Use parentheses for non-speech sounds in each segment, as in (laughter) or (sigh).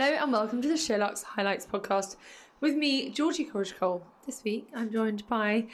Hello and welcome to the Sheerluxe Highlights podcast with me, Georgie Coleridge Cole. This week I'm joined by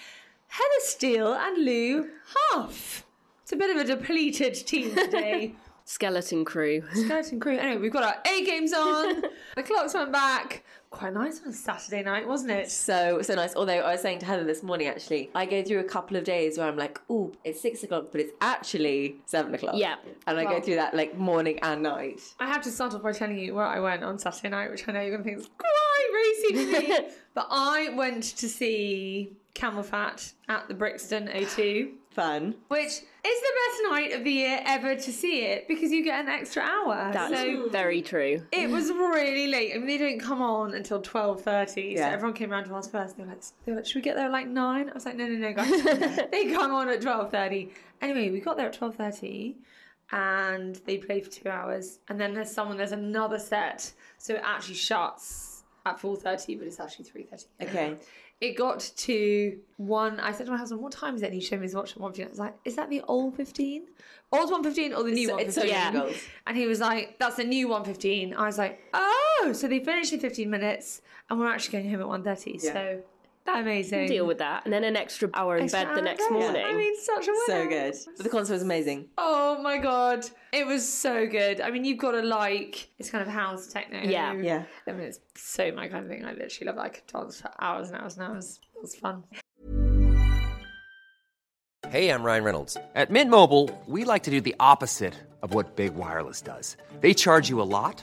Heather Steele and Lou Huff. It's a bit of a depleted team today. (laughs) Skeleton crew. (laughs) Skeleton crew. Anyway, we've got our A games on. (laughs) the clocks went back. Quite nice on a Saturday night, wasn't it? So so nice. Although I was saying to Heather this morning, actually, I go through a couple of days where I'm like, oh, it's six o'clock, but it's actually seven o'clock. Yeah. and I Well- go through that like morning and night. I have to start off by telling you where I went on Saturday night, which I know you're going to think is quite racy to me. (laughs) but I went to see CamelPhat at the Brixton O2. Fun. which is the best night of the year ever to see it because you get an extra hour. That's so very true. it was really late. I mean, they don't come on until twelve thirty. So everyone came around to us first. They were like, "They were like, should we get there at like 9? I was like, "No, no, no, guys. (laughs) they come on at twelve thirty. Anyway, we got there at twelve thirty, and they play for two hours. And then there's someone. There's another set, so it actually shuts at four thirty, but it's actually three thirty. Okay. It got to one. I said to my husband, "What time is it?" And he showed me his watch at one fifteen. I was like, "Is that the old 15? Old one fifteen or the new So one it's so 15? young girls. And he was like, "That's the new one 15. I was like, "Oh!" So they finished in fifteen minutes, and we're actually going home at one thirty. Yeah. So amazing. Deal with that. And then an extra hour in Extra bed the next there. morning. I mean, such a winner. So good. But the concert was amazing. Oh my god, it was so good. I mean, you've got to like it's kind of house techno. Yeah. Yeah. I mean, it's so my kind of thing. I literally love. it. I could dance for hours and hours and hours. It was fun. Hey, I'm Ryan Reynolds. At Mint Mobile, we like to do the opposite of what Big Wireless does. They charge you a lot,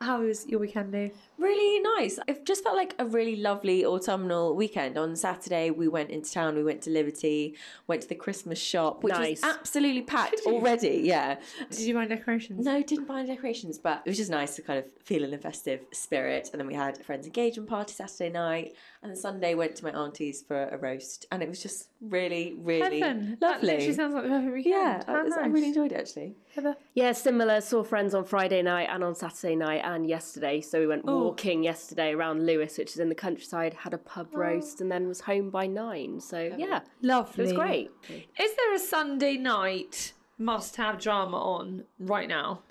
How was your weekend, Lou? Really nice. It just felt like a really lovely autumnal weekend. On Saturday, we went into town. We went to Liberty, went to the Christmas shop, which Nice. was absolutely packed (laughs) already. Yeah. Did you buy decorations? No, didn't buy any decorations, but it was just nice to kind of feel in the festive spirit. And then we had a friend's engagement party Saturday night, and then Sunday went to my auntie's for a roast, and it was just really, really Heaven. That lovely. literally sounds like the perfect weekend. yeah, How I, was- I really enjoyed it actually. Heather? Yeah, similar. Saw friends on Friday night and on Saturday night and yesterday. So we went oh. walking yesterday around Lewes, which is in the countryside, had a pub oh. roast, and then was home by nine. So yeah, Lovely. it was great. Is there a Sunday night must have drama on right now?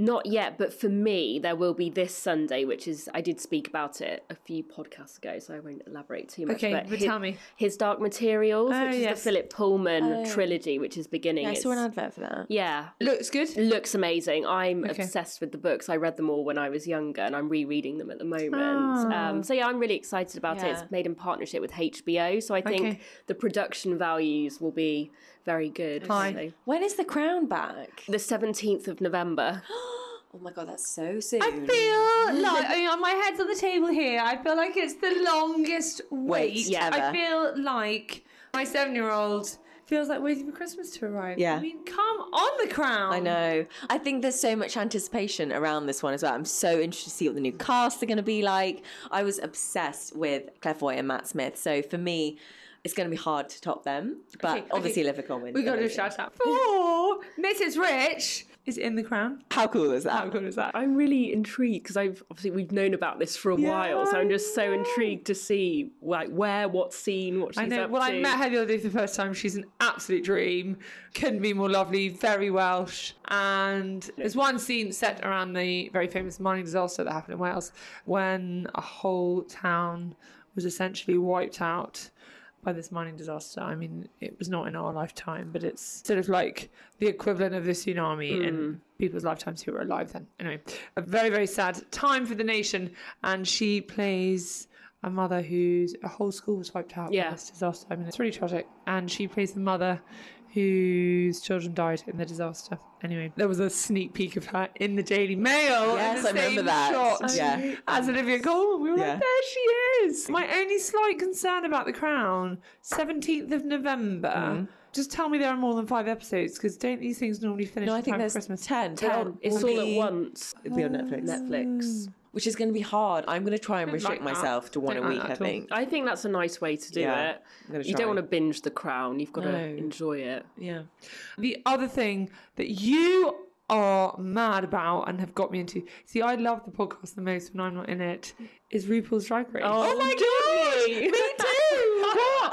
Not yet, but for me, there will be this Sunday, which is I did speak about it a few podcasts ago, so I won't elaborate too much. Okay, but his, tell me. his Dark Materials, Oh, which is yes. the Philip Pullman trilogy, which is beginning. I saw an advert for that. Yeah, Looks good. looks amazing. I'm Okay. obsessed with the books. I read them all when I was younger, and I'm rereading them at the moment. Ah. Um, so yeah, I'm really excited about it. It's made in partnership with HBO, so I think Okay. the production values will be very good. Fine. So- When is the crown back? The 17th of November. (gasps) Oh my god, that's so soon. I feel like I mean, my head's on the table here. I feel like it's the longest wait. yeah, I feel like my seven-year-old feels like waiting for Christmas to arrive. Yeah. I mean, come on, the crown. I know. I think there's so much anticipation around this one as well. I'm so interested to see what the new cast are going to be like. I was obsessed with Claire Foy and Matt Smith, so for me, it's going to be hard to top them. But Okay, obviously, okay. Olivia Colman. We got to amazing. shout out for Mrs. Rich is in the crown. How cool is that? How good is that? I'm really intrigued because I've obviously we've known about this for a while, so I'm just so intrigued to see like where, what scene, what she's I know. up Well, to. I met her the other day for the first time. She's an absolute dream. Couldn't be more lovely. Very Welsh. And there's one scene set around the very famous mining disaster that happened in Wales when a whole town was essentially wiped out by this mining disaster. I mean, it was not in our lifetime, but it's sort of like the equivalent of the tsunami Mm. in people's lifetimes who were alive then. Anyway, a very, very sad time for the nation. And she plays a mother whose a whole school was wiped out Yeah. by this disaster. I mean, it's really tragic. And she plays the mother whose children died in the disaster. Anyway, there was a sneak peek of her in the Daily Mail. in Yes, the I remember that. shot Yeah. As Olivia Colman. We were Yeah. like, there she is. My only slight concern about The Crown, 17th of November. Mm-hmm. Just tell me there are more than five episodes because don't these things normally finish No, I think time there's Christmas? 10. Ten. It's all at once. It'll be on Netflix. Netflix. Which is going to be hard. I'm going to try and Don't restrict like myself to one Don't a week, that I think. I think that's a nice way to do Yeah, it. I'm You don't want to binge The Crown. You've got No. to enjoy it. Yeah. The other thing that you are mad about and have got me into. See, I love the podcast the most when I'm not in it. Is RuPaul's Drag Race. Oh, my god! (laughs) Me too! (laughs)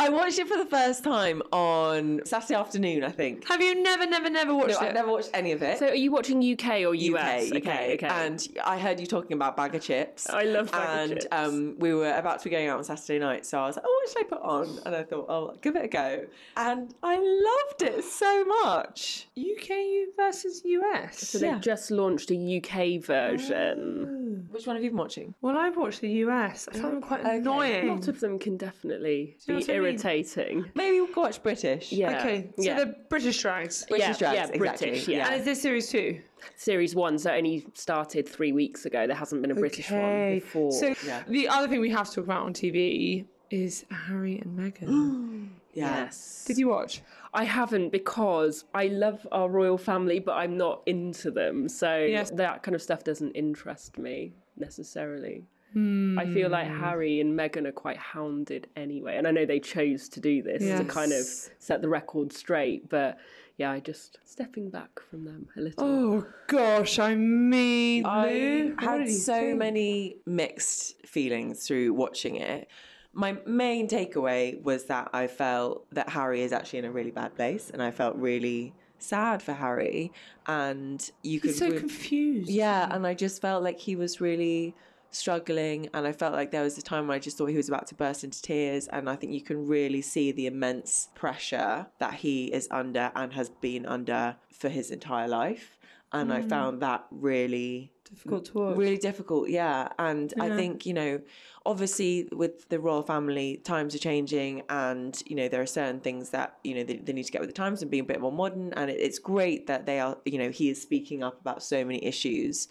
I watched it for the first time on Saturday afternoon, I think. Have you never, never, never watched No, it? I've never watched any of it. So, are you watching UK or US? UK, Okay, okay. And I heard you talking about bag of chips. I love bag of and, chips. um, we were about to be going out on Saturday night, so I was like, "Oh, what should I put on?" And I thought, "Oh, give it a go." And I loved it so much. UK versus US. so they've just launched a UK version. Which one have you been watching? well, I've watched the US. I found them quite Okay. A lot of them can definitely be what I mean? Irritating. Maybe we'll watch British. Yeah. Okay, so yeah. they're British drags. British yeah, drags, yeah, exactly. British, yeah. And is this series two? Series one, so it only started three weeks ago. There hasn't been a British one before. So Yeah. the other thing we have to talk about on TV is Harry and Meghan. (gasps) yes. Did you watch? I haven't because I love our royal family, but I'm not into them. So Yes. that kind of stuff doesn't interest me necessarily. I feel like Hmm. Harry and Meghan are quite hounded anyway. And I know they chose to do this to kind of set the record straight. But yeah, I just stepping back from them a little. Oh gosh, I mean, I what had so think? many mixed feelings through watching it. My main takeaway was that I felt that Harry is actually in a really bad place, and I felt really sad for Harry. And you could He's so re- confused. Yeah, and I just felt like he was really struggling and I felt like there was a time when I just thought he was about to burst into tears and I think you can really see the immense pressure that he is under and has been under for his entire life. And I mm. found that really difficult to watch. really difficult yeah. And i think you know obviously with the royal family times are changing and you know there are certain things that you know they, they need to get with the times and be a bit more modern. And it, it's great that they are you know he is speaking up about so many issues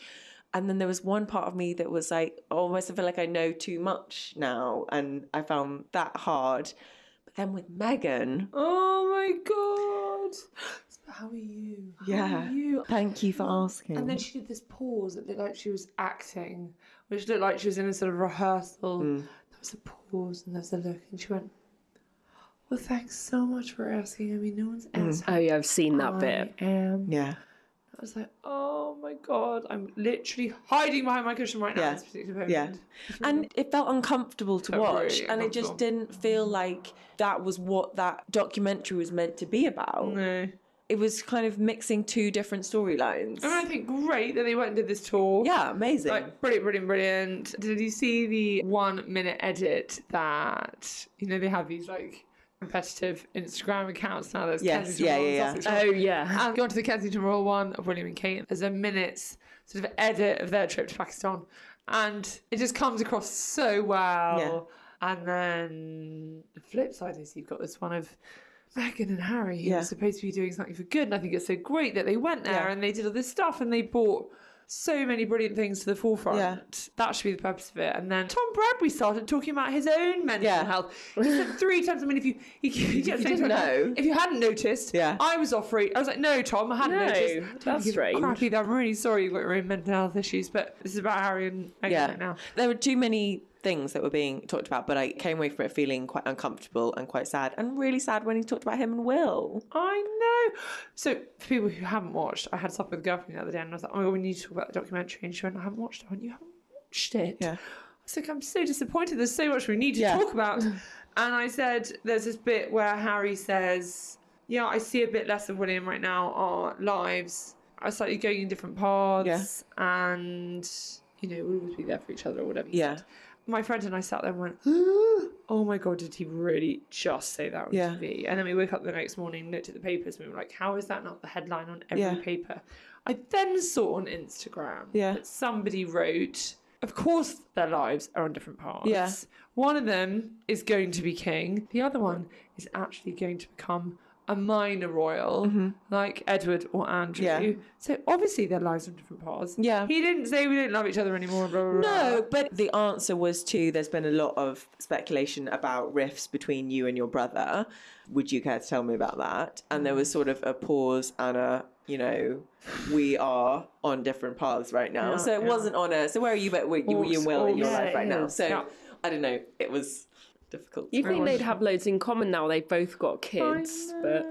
and then there was one part of me that was like almost I feel like I know too much now and I found that hard but then with Megan Oh my god! How are you? How yeah Are you? thank you for asking And then she did this pause that looked like she was acting, which looked like she was in a sort of rehearsal. Mm. There was a pause and there was a look, and she went, "Well, thanks so much for asking. I mean, no one's Mm. asked. Oh, yeah, I've seen that I bit. am." yeah I was like, "Oh my god! I'm literally hiding behind my cushion right now." Yeah. this. Yeah. And it felt uncomfortable to Felt watch. really and it just didn't feel like that was what that documentary was meant to be about. No. It was kind of mixing two different storylines. And I think great that they went and did this tour. Yeah, amazing. Like brilliant, brilliant, brilliant. Did you see the one minute edit that you know they have these like competitive Instagram accounts now? There's Yes, Kensington yeah, Royal, yeah, yeah. Royal. Oh, yeah. And go on to the Kensington Royal one of William and Kate. There's a minute's sort of edit of their trip to Pakistan, and it just comes across so well. Yeah. And then the flip side is you've got this one of Meghan and Harry who Yeah. are supposed to be doing something for good, and I think it's so great that they went there Yeah. and they did all this stuff and they brought so many brilliant things to the forefront. Yeah. That should be the purpose of it. And then Tom Bradby started talking about his own mental Yeah. health. He said (laughs) three times. I mean, if you he, he saying didn't know. if you hadn't noticed, Yeah. I was off free. I was like, no, Tom, I hadn't No, noticed. that's strange. Crap either. I'm really sorry you've got your own mental health issues, but this is about Harry and Meghan yeah. right now. There were too many things that were being talked about, but I came away from it feeling quite uncomfortable and quite sad. And really sad when he talked about him and Will. I know. So, for people who haven't watched, I had supper with a girlfriend the other day and I was like, oh my God, we need to talk about the documentary. And she went, I haven't watched it. I went, you haven't watched it? Yeah. I was like, I'm so disappointed. There's so much we need to Yeah. talk about. (laughs) and I said, there's this bit where Harry says, yeah, I see a bit less of William right now. Our lives are slightly going in different paths. yeah. And, you know, we'll always be there for each other or whatever. Yeah. said. my friend and I sat there and went, (gasps) "Oh my god, did he really just say that on Yeah. TV?" And then we woke up the next morning, looked at the papers, and we were like, "How is that not the headline on every Yeah. paper?" I then saw on Instagram Yeah. that somebody wrote. Of course, their lives are on different paths. Yeah. One of them is going to be king. The other one is actually going to become a minor royal, like Edward or Andrew. Mm-hmm. Yeah. So obviously their lives are on different paths. Yeah. He didn't say we didn't love each other anymore. Blah, blah, blah. No, but the answer was to there's been a lot of speculation about rifts between you and your brother. Would you care to tell me about that? And there was sort of a pause and a, you know, we are on different paths right now. Yeah, so it yeah. wasn't on a, so where are you, but you, you and Will in your Yeah, life right now? So. I don't know, it was difficult. You think they'd have loads in common now? They've both got kids, but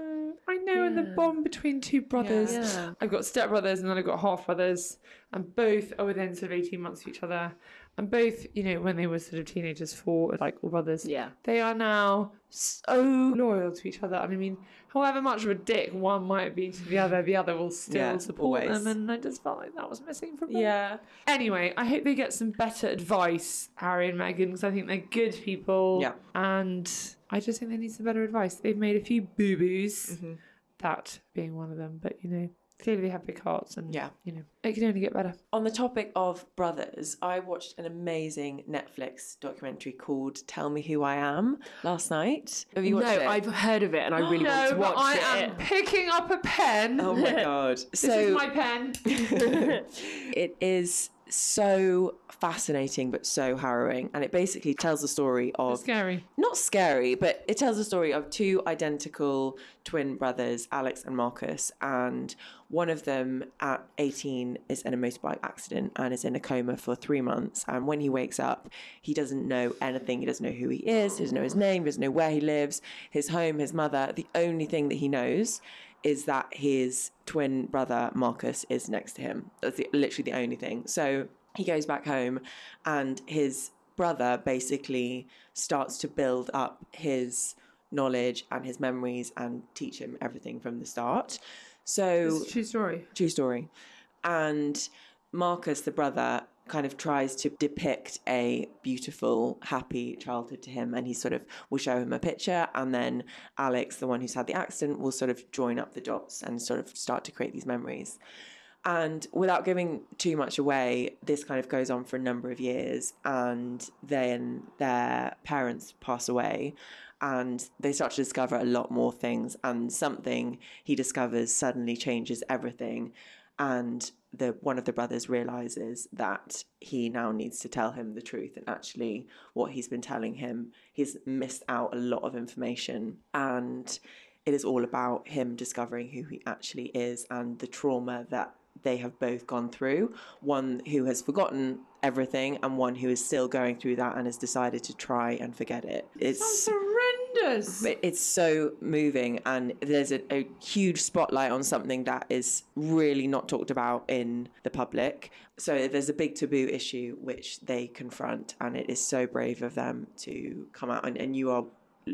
I know, and the bond between two brothers. Yeah. I've got stepbrothers and then I've got half brothers, and both are within sort of 18 months of each other. And both, you know, when they were sort of teenagers, four, like all brothers, Yeah. they are now so loyal to each other. And I mean, however much of a dick one might be to the other, the other will still Yeah, support always. them. And I just felt like that was missing from them. Yeah. Anyway, I hope they get some better advice, Harry and Meghan, because I think they're good people. Yeah. And I just think they need some better advice. They've made a few boo boos, Mm-hmm. that being one of them. But, you know, clearly they have big hearts and, Yeah. you know, it can only get better. On the topic of brothers, I watched an amazing Netflix documentary called Tell Me Who I Am last night. Have you no, watched it? I've heard of it and I really want to watch but I it. am picking up a pen. Oh my god. (laughs) this so is my pen. (laughs) it is so fascinating but so harrowing. And it basically tells the story of Scary. not scary but it tells the story of two identical twin brothers alex and marcus and one of them at 18 is in a motorbike accident and is in a coma for three months. And when he wakes up he doesn't know anything. He doesn't know who he is. He doesn't know his name. He doesn't know where he lives. His home his mother the only thing that he knows is that his twin brother Marcus is next to him. That's the, literally the only thing. So he goes back home, and his brother basically starts to build up his knowledge and his memories and teach him everything from the start. So true story. true story. And Marcus, the brother, kind of tries to depict a beautiful, happy childhood to him. And he sort of will show him a picture. And then Alex, the one who's had the accident, will sort of join up the dots and sort of start to create these memories. And without giving too much away, this kind of goes on for a number of years. And then their parents pass away and they start to discover a lot more things. And something he discovers suddenly changes everything. And the one of the brothers realizes that he now needs to tell him the truth and actually what he's been telling him he's missed out a lot of information and it is all about him discovering who he actually is and the trauma that they have both gone through. One who has forgotten everything, and one who is still going through that and has decided to try and forget it. It's But it's so moving, and there's a, a huge spotlight on something that is really not talked about in the public. So there's a big taboo issue which they confront, and it is so brave of them to come out. And, and you are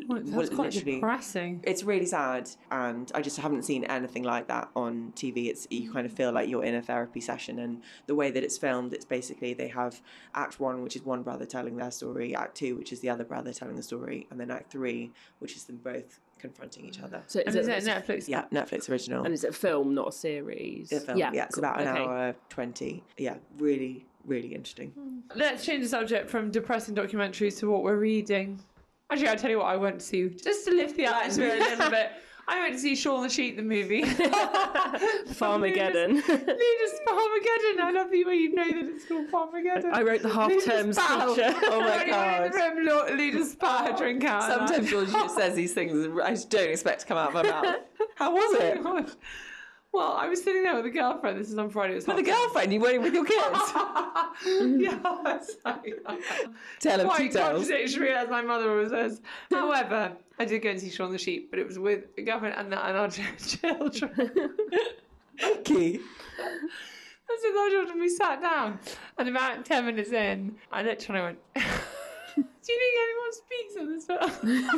Well, That's well, quite literally- depressing. it's really sad and i just haven't seen anything like that on tv it's you kind of feel like you're in a therapy session and the way that it's filmed it's basically they have act one which is one brother telling their story act two which is the other brother telling the story and then act three which is them both confronting each other So And is is it, it Netflix? yeah netflix original and is it a film, not a series? the film yeah, it's cool. about an Okay. hour 20 yeah really really interesting hmm. Let's change the subject from depressing documentaries to what we're reading. Actually, I'll tell you what I went to see, just to lift the atmosphere a little bit. (laughs) I went to see Shaun the Sheep, the movie. (laughs) (laughs) Farmageddon. Ludus Farmageddon. I love the way you know that it's called Farmageddon. I wrote the half Ludus term Bow. teacher. Oh my the room, Ludus her drink out. sometimes just says these things I just don't expect to come out of my mouth how was it Oh my God. Well, I was sitting there with a girlfriend. This is on Friday. With a girlfriend you weren't with your kids (laughs) yeah, sorry. tell two Quite tales contradictory, as my mother always says. (laughs) However, I did go and see Shaun the Sheep, but it was with a girlfriend and, and our (laughs) children. Key. I said, our children, we sat down, and about 10 minutes in, I looked and I went, Do you think anyone speaks in this film?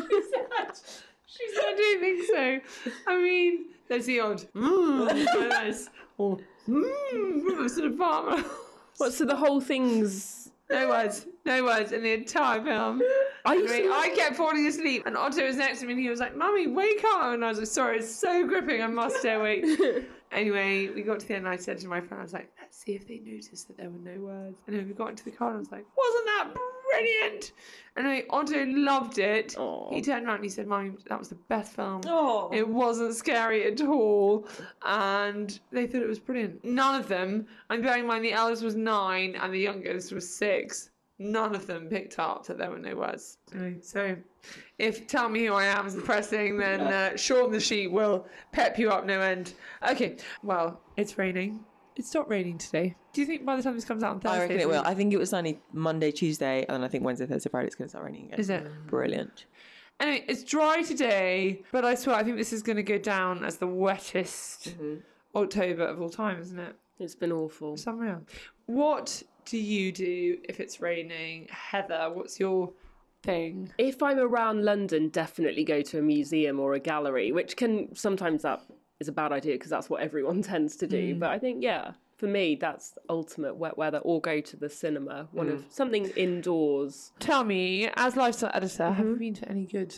She said, she said, I do think so. I mean, there's the odd, mmm, this, or mmm, from sort of farmer. What, so the whole thing's No words, no words in the entire film. I I, used to- I kept falling asleep, and Otto was next to me, and he was like, "Mummy, wake up!" And I was like, "Sorry, it's so gripping. I must stay awake." (laughs) anyway, we got to the end, and I said to my friend, "I was like, let's see if they noticed that there were no words." And then we got into the car, and I was like, "Wasn't that brilliant?" Anyway, Otto loved it. Aw. He turned around and he said, "Mummy, that was the best film." Oh. It wasn't scary at all, and they thought it was brilliant. None of them, and bearing in mind the eldest was nine and the youngest was six, none of them picked up that there were no words. So, if Tell Me Who I Am is depressing, then (laughs) uh, Shaun the Sheep will pep you up no end. Okay, well, it's raining. It stopped raining today. Do you think by the time this comes out on Thursday? I reckon it will. I think it was sunny Monday, Tuesday, and then I think Wednesday, Thursday, Friday it's going to start raining again. Is it? Brilliant. Anyway, it's dry today, but I swear I think this is going to go down as the wettest mm-hmm. October of all time, isn't it? It's been awful. It's unreal. What do you do if it's raining? Heather, what's your thing? If I'm around London, definitely go to a museum or a gallery, which can sometimes that is a bad idea because that's what everyone (laughs) tends to do. Mm. But I think, yeah, for me, that's ultimate wet weather, or go to the cinema. One of mm. something indoors. Tell me, as lifestyle editor, have you mm-hmm. been to any good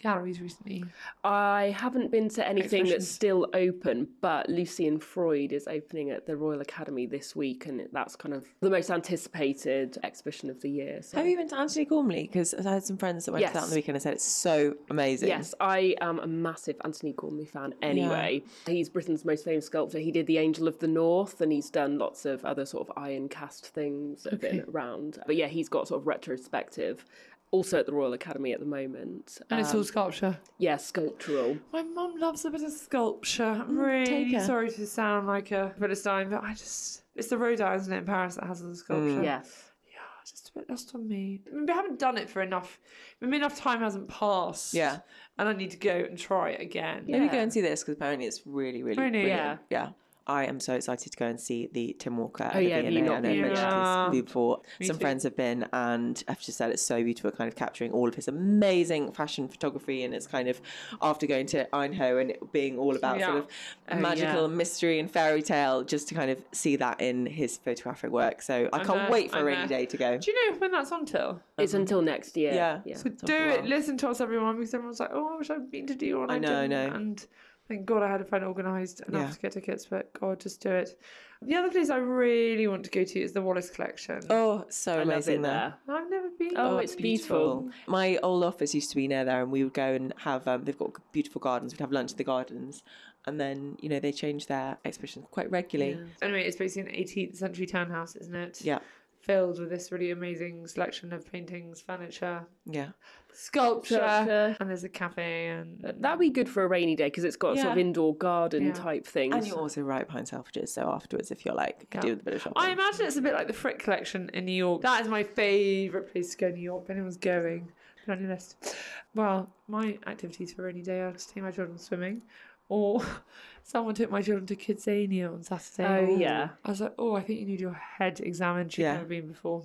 galleries recently? I haven't been to anything that's still open, but Lucian Freud is opening at the Royal Academy this week, and that's kind of the most anticipated exhibition of the year. So. Have you been to Antony Gormley? Because I had some friends that went to that on the weekend and said it's so amazing. Yes, I am a massive Antony Gormley fan anyway. He's Britain's most famous sculptor. He did the Angel of the North and he's done lots of other sort of iron cast things that have been around. But yeah, he's got sort of retrospective. Also at the Royal Academy at the moment. And it's Um, all sculpture. yeah, sculptural. My mum loves a bit of sculpture. I'm really sorry to sound like a Philistine, but I just. It's the Rodin, isn't it, in Paris that has all the sculpture. Yes. Yeah, just a bit lost on me. I mean, we haven't done it for enough. I mean, enough time hasn't passed. Yeah. And I need to go and try it again. Maybe go and see this because apparently it's really, really, Really? brilliant. Yeah. I am so excited to go and see the Tim Walker oh, at Oh, the yeah, have you V&A. not I know been? you mentioned this before. Me Some too. friends have been, and I've just said it's so beautiful, kind of capturing all of his amazing fashion photography. And it's kind of after going to Einho and it being all about sort of Oh, magical yeah. mystery and fairy tale, just to kind of see that in his photographic work. So I can't know, wait for I a rainy know. day to go. Do you know when that's until? till? It's um, until next year. Yeah. yeah. So Do it. Listen to us, everyone, because everyone's like, "Oh, I wish I'd been to do one." I know, I didn't." know. And thank God I had a friend organised enough Yeah. to get tickets. But God, just do it. The other place I really want to go to is the Wallace Collection. Oh, so I amazing there. there. I've never been. Oh, it's beautiful. My old office used to be near there, and we would go and have. Um, they've got beautiful gardens. We'd have lunch at the gardens, and then you know they change their exhibitions quite regularly. Anyway, it's basically an 18th century townhouse, isn't it? Yeah, Filled with this really amazing selection of paintings, furniture, yeah, sculpture, Sculpture. and there's a cafe and That'd be good for a rainy day because it's got sort of indoor garden Yeah. type things. And you're also right behind Selfridges, so afterwards, if you're like, Yeah. do with a bit of shopping. I imagine it's a bit like the Frick Collection in New York. That is my favourite place to go in New York. If anyone's going, put on your list. Well, my activities for a rainy day are to take my children swimming, or (laughs) someone took my children to KidZania on Saturday. Oh, yeah. I was like, oh, I think you need your head examined. She'd Yeah. never been before.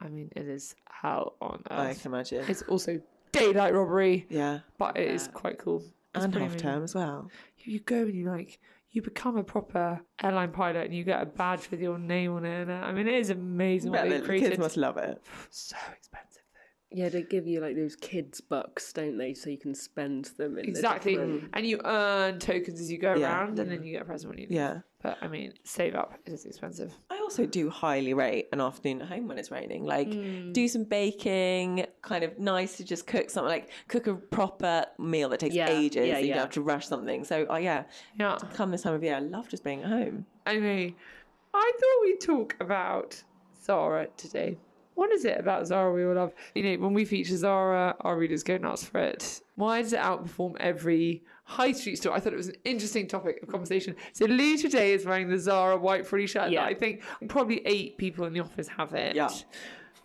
I mean, it is hell on earth. I can imagine. It's also daylight robbery, yeah, but it is quite cool. It's and half term as well. you go and you like you become a proper airline pilot and you get a badge with your name on it. And, uh, I mean, it is amazing what they've the created. kids must love it. (sighs) So expensive. Yeah, they give you like those kids bucks, don't they? So you can spend them in the Exactly, different- mm. and you earn tokens as you go Yeah. around, and then you get a present when you leave. Yeah. But I mean, save up. It is expensive. I also do highly rate an afternoon at home when it's raining. Like, mm. do some baking, kind of nice to just cook something, like cook a proper meal that takes Yeah, ages. yeah, and you yeah. don't have to rush something. So, oh yeah, Yeah. come this time of year, I love just being at home. Anyway, I thought we'd talk about Zara today. What is it about Zara we all love? You know, when we feature Zara, our readers go nuts for it. Why does it outperform every high street store? I thought it was an interesting topic of conversation. So Lou today is wearing the Zara white frilly shirt. Yeah. That I think probably eight people in the office have it. Yeah.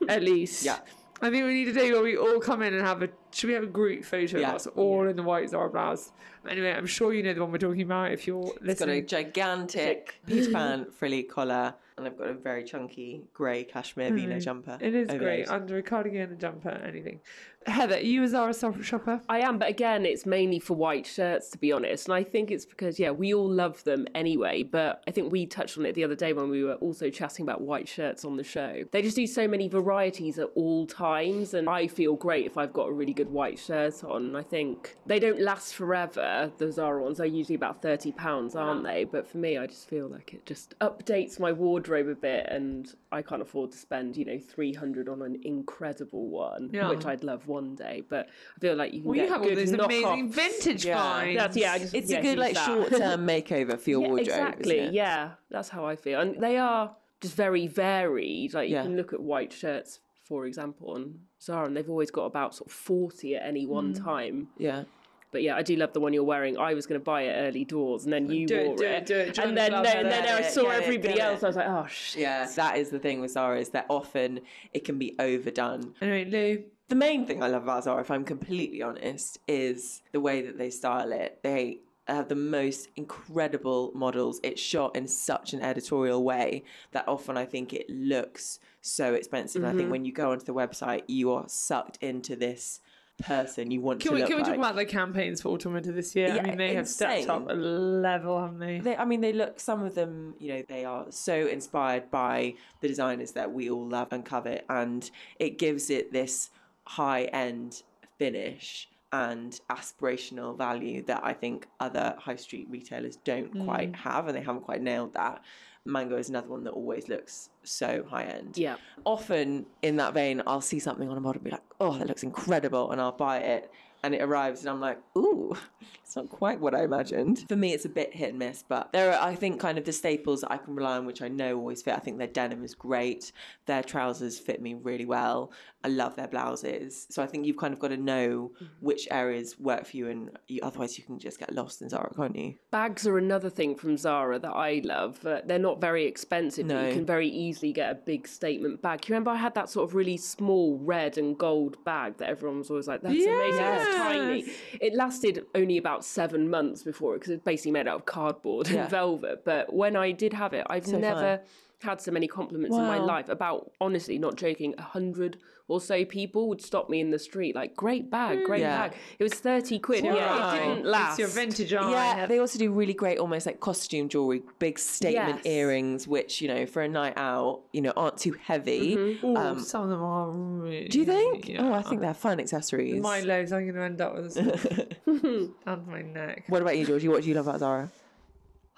At least. Yeah. I think we need a day where we all come in and have a. Should we have a group photo Yeah. of us all in the white Zara blouse? Anyway, I'm sure you know the one we're talking about if you're It's got a gigantic Peter Pan frilly collar, and I've got a very chunky grey cashmere V-neck mm, jumper. It is great those. under a cardigan, a jumper, anything. Heather, are you a Zara shop- shopper? I am, but again, it's mainly for white shirts, to be honest. And I think it's because, yeah, we all love them anyway. But I think we touched on it the other day when we were also chatting about white shirts on the show. They just do so many varieties at all times. And I feel great if I've got a really good white shirt on. I think they don't last forever, the Zara ones. They're usually about £30, aren't they? But for me, I just feel like it just updates my wardrobe a bit. And I can't afford to spend, you know, 300 on an incredible one, Yeah. which I'd love one day. But I feel like you can Well, you get have all good those amazing vintage Yeah. finds. That's yeah. I just, It's yeah, a good like that. short-term (laughs) makeover for your yeah, wardrobe. isn't exactly. it? Yeah, that's how I feel, and they are just very varied. Like Yeah. you can look at white shirts, for example, on Zara, and they've always got about sort of forty at any one Mm. time. Yeah. But yeah, I do love the one you're wearing. I was going to buy it early doors, and then you Do it, do it, do it. Join and the then club, no, and then I saw get it, everybody get else. it. I was like, oh shit. Yeah, that is the thing with Zara is that often it can be overdone. Anyway, Lou, The main thing I love about Zara, if I'm completely honest, is the way that they style it. They have the most incredible models. It's shot in such an editorial way that often I think it looks so expensive. And I think Mm-hmm. when you go onto the website, you are sucked into this person you want can to we, look can we like. talk about the campaigns for autumn winter this year? I mean, they have stepped up a level, haven't they? They, I mean, they look. Some of them, you know, they are so inspired by the designers that we all love and covet, and it gives it this high-end finish and aspirational value that I think other high street retailers don't Mm. quite have, and they haven't quite nailed that. Mango is another one that always looks so high end. Yeah. Often in that vein, I'll see something on a model and be like, "Oh, that looks incredible," and I'll buy it, and it arrives, and I'm like, "Ooh, it's not quite what I imagined." For me, it's a bit hit and miss, but there are, I think, kind of the staples that I can rely on, which I know always fit. I think their denim is great. Their trousers fit me really well. I love their blouses. So I think you've kind of got to know which areas work for you, and you, otherwise you can just get lost in Zara, can't you? Bags are another thing from Zara that I love. Uh, they're not very expensive, but No. you can very easily get a big statement bag. You remember I had that sort of really small red and gold bag that everyone was always like, that's amazing, it's tiny. It lasted only about seven months before it, because it's basically made out of cardboard Yeah. and velvet. But when I did have it, I've So never fun. Had so many compliments in my life about, honestly, not joking, a hundred or so people would stop me in the street like, great bag, great Yeah. bag. It was 30 quid. Yeah, it didn't last. It's your vintage eye. Yeah, they also do really great, almost like costume jewelry, big statement Yes. earrings, which you know for a night out, you know, aren't too heavy. Ooh, Um, some of them are really. do you think? Yeah. Oh, I think they're fun accessories. My legs, I'm going to end up with a (laughs) (laughs) down my neck. What about you, Georgie? What do you love about Zara?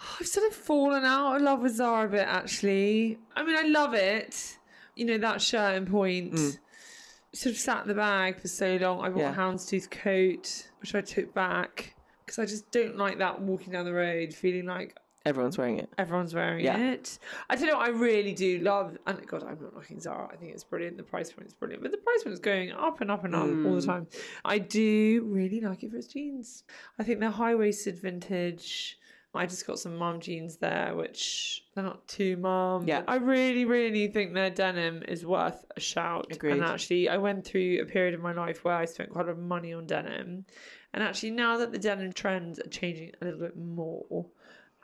(sighs) I've sort of fallen out of love with Zara a bit, actually. I mean, I love it. You know, that shirt and point mm. sort of sat in the bag for so long. I bought Yeah. a houndstooth coat, which I took back because I just don't like that walking down the road feeling like Everyone's wearing it. everyone's wearing Yeah. it. I don't know. I really do love. And God, I'm not knocking Zara. I think it's brilliant. The price point is brilliant, but the price point is going up and up and up all the mm. time. I do really like it for its jeans. I think they're high waisted vintage. I just got some mom jeans there, which they're not too mom. Yeah. I really, really think their denim is worth a shout. Agreed. And actually, I went through a period of my life where I spent quite a lot of money on denim. And actually, now that the denim trends are changing a little bit more,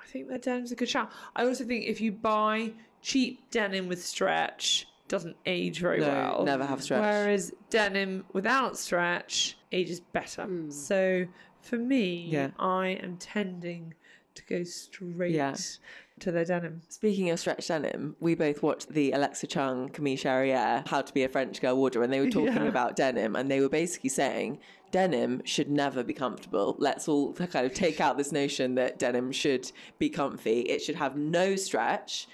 I think their denim's a good shout. I also think if you buy cheap denim with stretch, doesn't age very No, well. never have stretch. Whereas denim without stretch ages better. Hmm. So for me, Yeah. I am tending to go straight Yeah. to their denim. Speaking of stretch denim, we both watched the Alexa Chung, Camille Charrier, How to Be a French Girl wardrobe, and they were talking (laughs) Yeah. about denim, and they were basically saying denim should never be comfortable. Let's all (laughs) kind of take out this notion that denim should be comfy. It should have no stretch,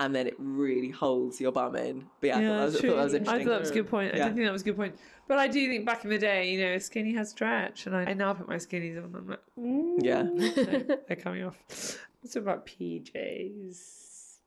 and then it really holds your bum in. But yeah, I, thought, that was, I thought that was interesting. I thought that was a good point. I Yeah. did think that was a good point. But I do think back in the day, you know, skinny has stretch, and I, I now put my skinnies on. and I'm like, ooh, Yeah. (laughs) they're, (laughs) they're coming off. Let's about PJs.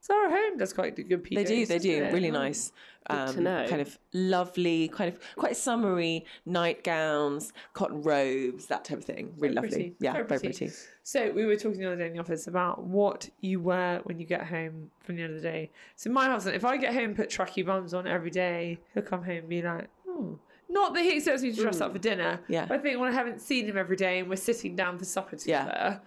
Zara Home does quite good PJs. They do, they doesn't do. it? Really nice. to Um, know. Kind of lovely, kind of quite summery nightgowns, cotton robes, that type of thing. Really lovely. pretty, Yeah, very very pretty. pretty. So we were talking the other day in the office about what you wear when you get home from the end of the day. So my husband, if I get home and put tracky bums on every day, he'll come home and be like, oh. Not that he expects me to dress up mm. for dinner. Yeah. But I think when I haven't seen him every day and we're sitting down for supper Yeah. together,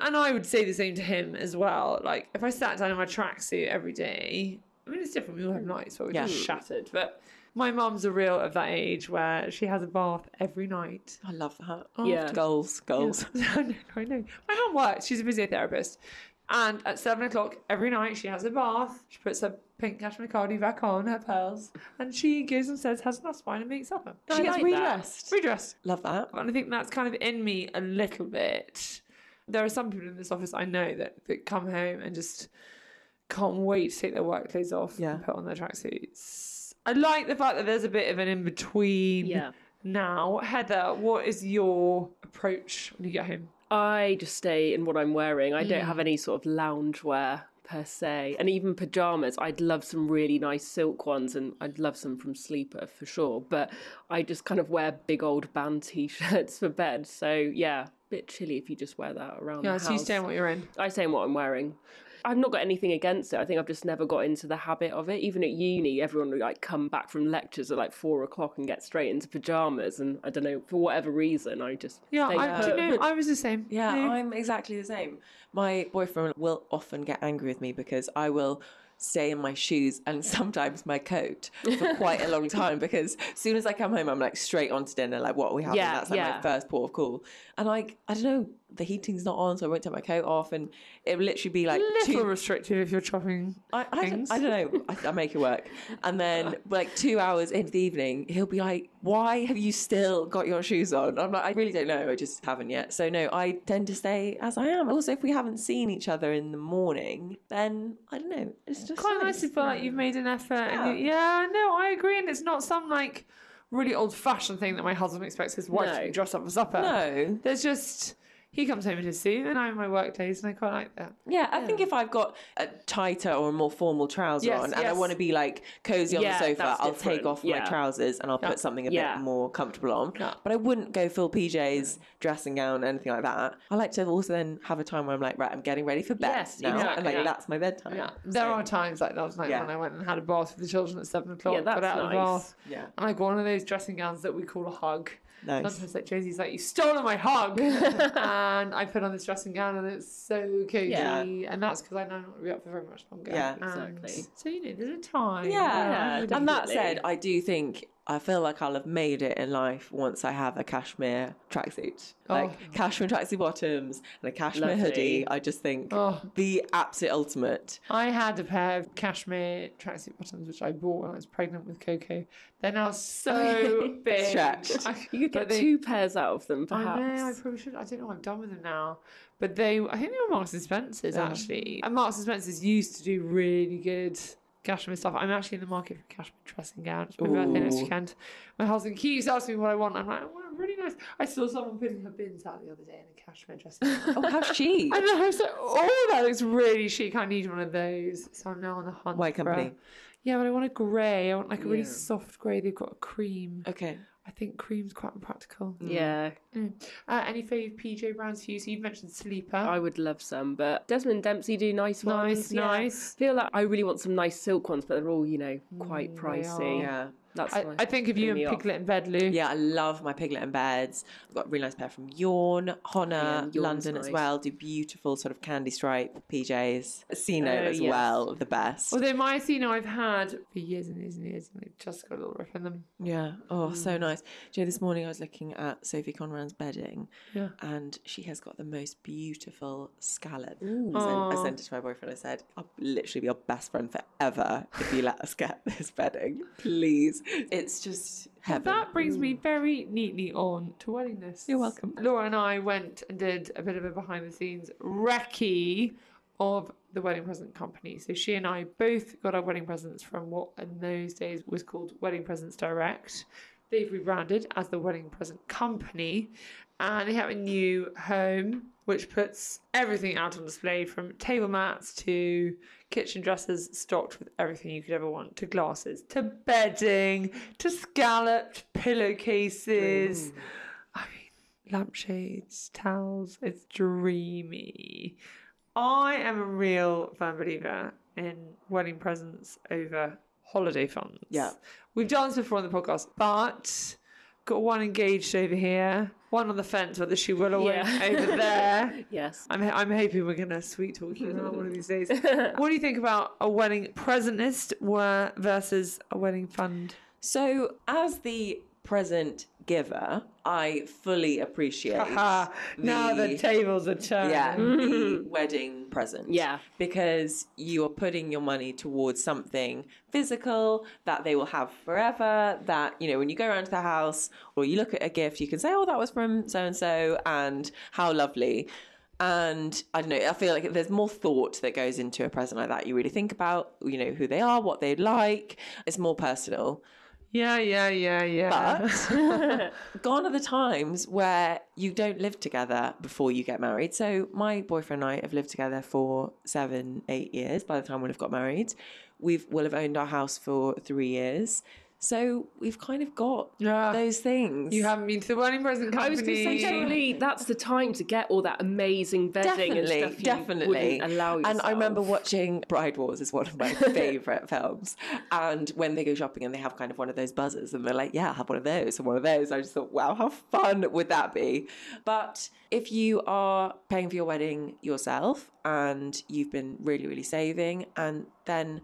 And I would say the same to him as well. Like, if I sat down in my tracksuit every day, I mean, it's different. We all have mm. nights where we're Yeah. just shattered. But my mum's a real of that age where she has a bath every night. I love that. Yeah. Goals, goals. (laughs) I know, I know. My mum works. She's a physiotherapist. And at seven o'clock every night, she has a bath. She puts her pink cashmere cardi back on, her pearls, and she goes and says, has enough spine and makes supper. She I gets like that. redressed. Redressed. Love that. And I think that's kind of in me a little bit. There are some people in this office I know that, that come home and just can't wait to take their work clothes off Yeah. and put on their tracksuits. I like the fact that there's a bit of an in between Yeah. now. Heather, what is your approach when you get home? I just stay in what I'm wearing. I don't mm. have any sort of lounge wear per se. And even pajamas, I'd love some really nice silk ones and I'd love some from Sleeper for sure. But I just kind of wear big old band (laughs) t shirts for bed. So yeah, bit chilly if you just wear that around Yeah, the so you house. stay in what you're in. I say what I'm wearing. I've not got anything against it. I think I've just never got into the habit of it. Even at uni, everyone would like come back from lectures at like four o'clock and get straight into pajamas. And I don't know for whatever reason, I just Yeah, I, you know, I was the same. Yeah, I'm exactly the same. My boyfriend will often get angry with me because I will stay in my shoes and (laughs) sometimes my coat for quite a long time (laughs) because as soon as I come home, I'm like straight on to dinner, like what are we having? Yeah, That's like yeah. my first port of call. And like, I don't know, the heating's not on, so I won't take my coat off. And it will literally be like little two, restrictive if you're chopping I, I, things. don't, I don't know. I, I make it work. And then, like two hours into the evening, he'll be like, "Why have you still got your shoes on?" I'm like, "I really don't know. I just haven't yet." So no, I tend to stay as I am. Also, if we haven't seen each other in the morning, then I don't know. It's just quite nice to feel like you've made an effort. And you, yeah, no, I agree. And it's not some like really old fashioned thing that my husband expects his wife to No. dress up for supper. No. There's just, he comes home in his suit and I'm in my work days and I quite like that. Yeah, I think if I've got a tighter or a more formal trouser Yes, on and I want to be like cozy on Yeah, the sofa, I'll take different. off my trousers and I'll put something a Yeah. bit more comfortable on. Yeah. But I wouldn't go full PJs, dressing gown, anything like that. I like to also then have a time where I'm like, right, I'm getting ready for bed Yes, now, and like yeah. that's my bedtime. Yeah, there are times like last night Yeah. when I went and had a bath with the children at seven o'clock. Yeah, that's got out of the nice. bath, Yeah. and I got one of those dressing gowns that we call a hug. Nice. Sometimes like Josie's like, "You stolen my hug," (laughs) and I put on this dressing gown and it's so cozy, Yeah. and that's because I know I'm not going to be up for very much longer. Yeah, And exactly. So you know, there's a time. Yeah. Yeah, and that said, I do think I feel like I'll have made it in life once I have a cashmere tracksuit. Oh. Like Oh. cashmere tracksuit bottoms and a cashmere Lovely. hoodie. I just think Oh. the absolute ultimate. I had a pair of cashmere tracksuit bottoms which I bought when I was pregnant with Coco. They're now so (laughs) big. Stretched. I- (laughs) You could get they- two pairs out of them, I perhaps. know, I probably should. I don't know what I've done with them now. But they, I think they were Marks and Spencer's actually. And Marks and Spencer's used to do really good cashmere stuff. I'm actually in the market for cashmere dressing gown. It's my birthday next Ooh. weekend. My husband keeps asking me what I want. I'm like, I want a really nice. I saw someone putting her bins out the other day in a cashmere dressing gown. Oh, how chic. (laughs) And I was like, oh, that looks really chic. I need one of those. So I'm now on the hunt. White for company? a- Yeah, but I want a grey. I want like a really Yeah. soft grey. They've got a cream. Okay. I think cream's quite impractical. Yeah, Mm. Uh, any fave PJ brands for you? So you've mentioned Sleeper. I would love some, but Desmond Dempsey do nice ones. Nice, yeah. nice. I feel like I really want some nice silk ones, but they're all, you know, quite Mm, pricey. Yeah. That's I, I think of you and. Piglet and Bed, Lou. Yeah, I love my piglet and beds. I've got a really nice pair from Yawn, Honna, Yeah, London as well. Do beautiful sort of candy stripe PJs. Sino Oh, as yes. well, the best. Although my Athena I've had for years and years and years, and they've just got a little rip in them. Yeah. Oh, Mm. so nice. Joe, this morning I was looking at Sophie Conran's bedding. Yeah. And she has got the most beautiful scallop. I, sent, I sent it to my boyfriend. I said, I'll literally be your best friend forever if you let us get (laughs) this bedding. Please. It's just heaven. That brings me mm. very neatly on to wedding lists. You're welcome. Laura and I went and did a bit of a behind the scenes recce of the wedding present company. So she and I both got our wedding presents from what in those days was called Wedding Presents Direct. They've rebranded as the Wedding Present Company, and they have a new home which puts everything out on display from table mats to kitchen dressers stocked with everything you could ever want to glasses to bedding to scalloped pillowcases. I mean, lampshades, towels. It's dreamy. I am a real firm believer in wedding presents over holiday funds. Yeah. We've done this before on the podcast, but got one engaged over here, one on the fence whether she will or won't Yeah. over (laughs) there. Yes. I'm, I'm hoping we're going to sweet talk you out one of these days. (laughs) what do you think about a wedding presentist were- versus a wedding fund? So, as the present giver, I fully appreciate. Haha, now the the- tables are turned. yeah, the (laughs) wedding present. Yeah. Because you are putting your money towards something physical that they will have forever. That, you know, when you go around to the house or you look at a gift, you can say, oh, that was from so and so, and how lovely. And I don't know, I feel like there's more thought that goes into a present like that. You really think about, you know, who they are, what they'd like. It's more personal. Yeah, yeah, yeah, yeah. But (laughs) gone are the times where you don't live together before you get married. So my boyfriend and I have lived together for seven, eight years. By the time we'll have got married, we've will have owned our house for three years. So we've kind of got Yeah. those things. you haven't been to the wedding present company. I was going to say, generally, that's the time to get all that amazing bedding and Definitely, stuff definitely. allow yourself. And I remember watching Bride Wars is one of my (laughs) favourite films. And when they go shopping and they have kind of one of those buzzers and they're like, yeah, I'll have one of those and one of those. I just thought, wow, how fun would that be? But if you are paying for your wedding yourself and you've been really, really saving and then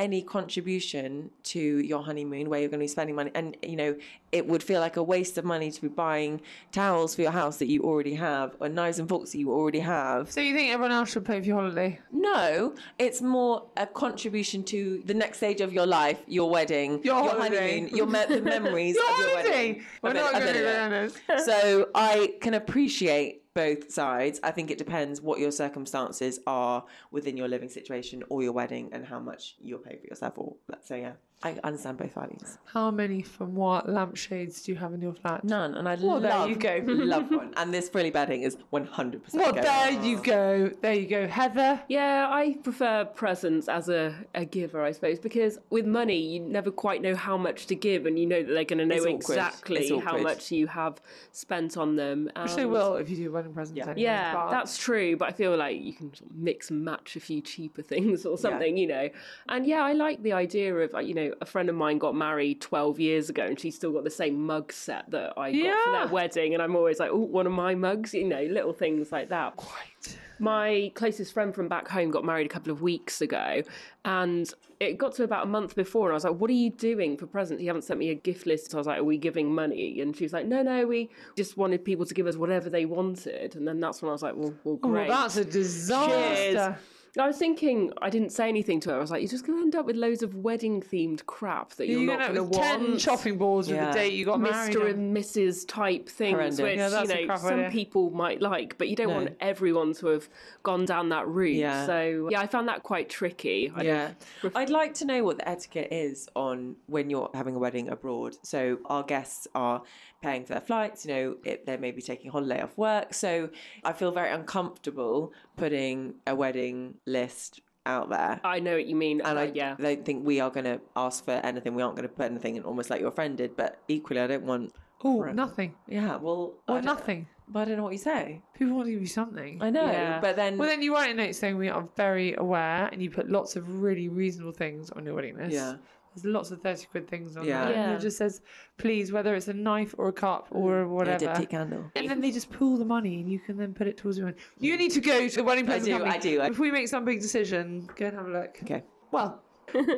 any contribution to your honeymoon where you're going to be spending money and you know it would feel like a waste of money to be buying towels for your house that you already have or knives and forks that you already have So you think everyone else should pay for your holiday? no it's more a contribution to the next stage of your life your wedding Your holiday. honeymoon your me- the (laughs) memories Your of your holiday! wedding We're not going to of go it. down this. so I can appreciate both sides. I think it depends what your circumstances are within your living situation or your wedding and how much you'll pay for yourself. Or so yeah, I understand both values. How many from what lampshades do you have in your flat? None, and I Well, there you go. (laughs) love (laughs) one. And this frilly bedding is one hundred percent. Well, there you go. There you go. Heather. Yeah, I prefer presents as a, a giver, I suppose, because with money, you never quite know how much to give, and you know that they're going to know exactly how much you have spent on them. Which they will if you do wedding presents. Yeah. anyway, Yeah, but- that's true, but I feel like you can sort of mix and match a few cheaper (laughs) things or something, you know. And yeah, I like the idea of, uh, you know, a friend of mine got married 12 years ago and she's still got the same mug set that I got for Yeah. their wedding. And I'm always like, oh, one of my mugs, you know, little things like that. Quite. My closest friend from back home got married a couple of weeks ago, and it got to about a month before, and I was like, "What are you doing for presents? You haven't sent me a gift list." So I was like, "Are we giving money?" And she was like, "No, no, we just wanted people to give us whatever they wanted." And then that's when I was like, "Well, well Oh, great." that's a disaster. Cheers. I was thinking, I didn't say anything to her. I was like, "You're just going to end up with loads of wedding themed crap that you're, You're not going going to to ten want." shopping boards with the date you got married. Mr. and Mrs. type things, Horrendous. which Yeah, you know some idea. people might like, but you don't want everyone to have gone down that route. Yeah. So yeah, I found that quite tricky. I Yeah. don't- I'd like to know what the etiquette is on when you're having a wedding abroad. So our guests are paying for their flights, you know, it, they may be taking a holiday off work. So I feel very uncomfortable putting a wedding list out there. I know what you mean. and uh, I yeah. don't think we are going to ask for anything. We aren't going to put anything in, almost like your friend did. But equally, I don't want. Oh, nothing. Yeah, well, I Or nothing. But I don't know what you say. People want to give you something. I know, Yeah. but then Well, then you write a note saying we are very aware, and you put lots of really reasonable things on your wedding list. Yeah. There's lots of 30 quid things on Yeah. there. And Yeah. it just says, please, whether it's a knife or a cup or a whatever. diptyque candle. And then they just pool the money and you can then put it towards your own. You need to go to the wedding present do, company. I do, I- If we make some big decision, go and have a look. Okay. Well,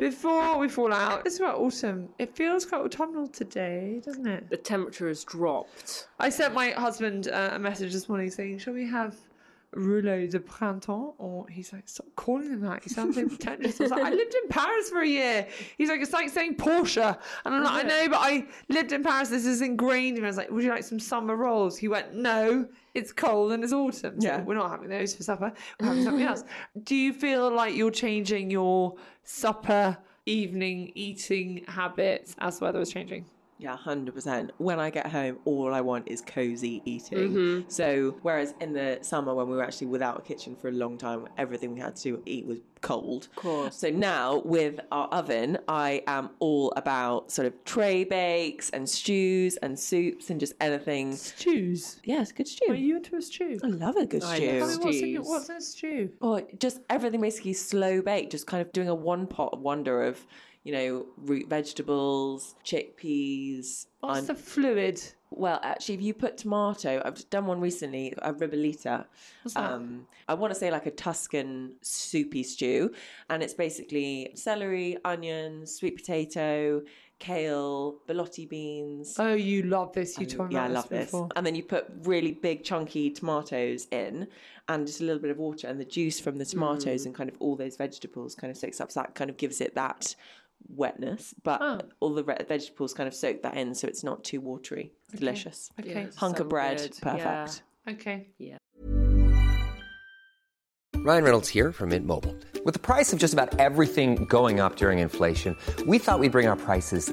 before we fall out, it's about autumn. It feels quite autumnal today, doesn't it? the temperature has dropped. I sent my husband uh, a message this morning saying, "Shall we have rouleau de printemps?" Or he's like, "Stop calling him that. He sounds so pretentious." I was like, "I lived in Paris for a year." He's like, "It's like saying Porsche," and I'm like, "I know, but I lived in Paris. This is ingrained." And I was like, "Would you like some summer rolls?" He went, "No." It's cold and it's autumn. So Yeah. we're not having those for supper. We're having something else. (laughs) Do you feel like you're changing your supper, evening eating habits as the weather is changing? Yeah, hundred percent. When I get home, all I want is cozy eating. Mm-hmm. So, whereas in the summer when we were actually without a kitchen for a long time, everything we had to eat was cold. Of course. So now with our oven, I am all about sort of tray bakes and stews and soups and just anything. Stews. A good stew. Are you into a stew? I love a good I stew. love what's in, what's in a stew? Or just everything basically slow baked, just kind of doing a one pot wonder of, you know, root vegetables, chickpeas. What's the fluid? well, actually, if you put tomato, I've done one recently, a ribollita. Um, I want to say like a Tuscan soupy stew, and it's basically celery, onion, sweet potato, kale, borlotti beans. Oh, you love this. You told me yeah, I love this. before. And then you put really big chunky tomatoes in, and just a little bit of water, and the juice from the Mm. tomatoes and kind of all those vegetables kind of soaks up. So that kind of gives it that wetness, but Oh. all the re- vegetables kind of soak that in, so it's not too watery. Delicious. Okay. Hunk So of bread, good. perfect. Okay. Yeah. Ryan Reynolds here from Mint Mobile. With the price of just about everything going up during inflation, we thought we'd bring our prices